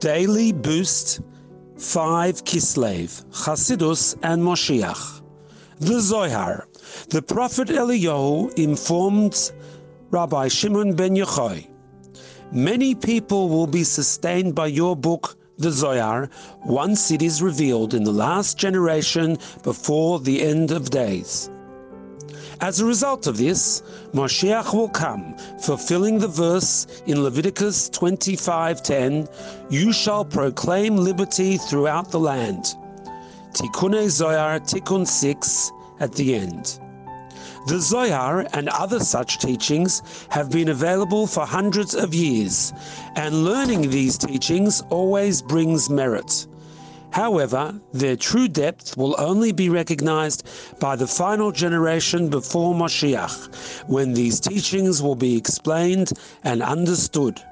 Daily Boost 5 Kislev, Chassidus and Moshiach. The Zohar. The prophet Eliyahu informed Rabbi Shimon ben Yochai. Many people will be sustained by your book, the Zohar, once it is revealed in the last generation before the end of days. As a result of this, Moshiach will come, fulfilling the verse in Leviticus 25:10, "You shall proclaim liberty throughout the land." Tikkunei Zohar Tikkun 6 at the end. The Zohar and other such teachings have been available for hundreds of years, and learning these teachings always brings merit. However, their true depth will only be recognized by the final generation before Moshiach, when these teachings will be explained and understood.